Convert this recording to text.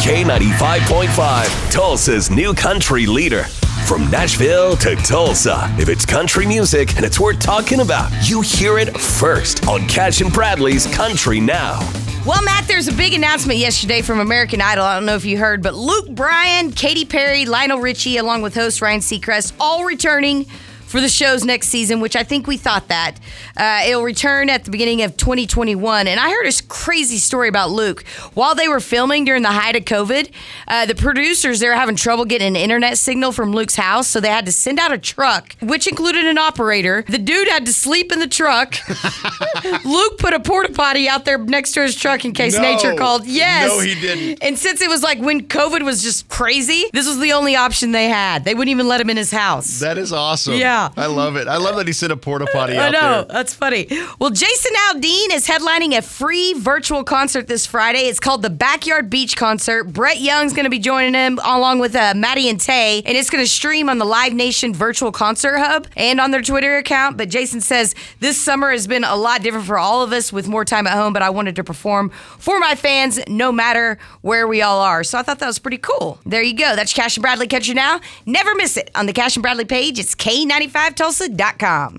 K95.5, Tulsa's new country leader. From Nashville to Tulsa, if it's country music and it's worth talking about, you hear it first on Cash and Bradley's Country Now. Well, Matt, there's a big announcement yesterday from American Idol. I don't know if you heard, but Luke Bryan, Katy Perry, Lionel Richie, along with host Ryan Seacrest, all returning for the shows next season, which I think we thought that. Uh, it'll return at the beginning of 2021. And I heard a crazy story about Luke. While they were filming during the height of COVID, uh, the producers, they were having trouble getting an internet signal from Luke's house, so they had to send out a truck, which included an operator. The dude had to sleep in the truck. Luke put a porta potty out there next to his truck in case No. nature called. Yes. No, he didn't. And since it was like when COVID was just crazy, this was the only option they had. They wouldn't even let him in his house. That is awesome. Yeah. I love it. I love that he sent a porta potty I know. there. That's funny. Well, Jason Aldean is headlining a free virtual concert this Friday. It's called the Backyard Beach Concert. Brett Young's going to be joining him along with uh, Maddie and Tae, and it's going to stream on the Live Nation Virtual Concert Hub and on their Twitter account. But Jason says this summer has been a lot different for all of us with more time at home, but I wanted to perform for my fans no matter where we all are. So I thought that was pretty cool. There you go. That's Cash and Bradley Country Now. Never miss it on the Cash and Bradley page. It's K95Tulsa.com.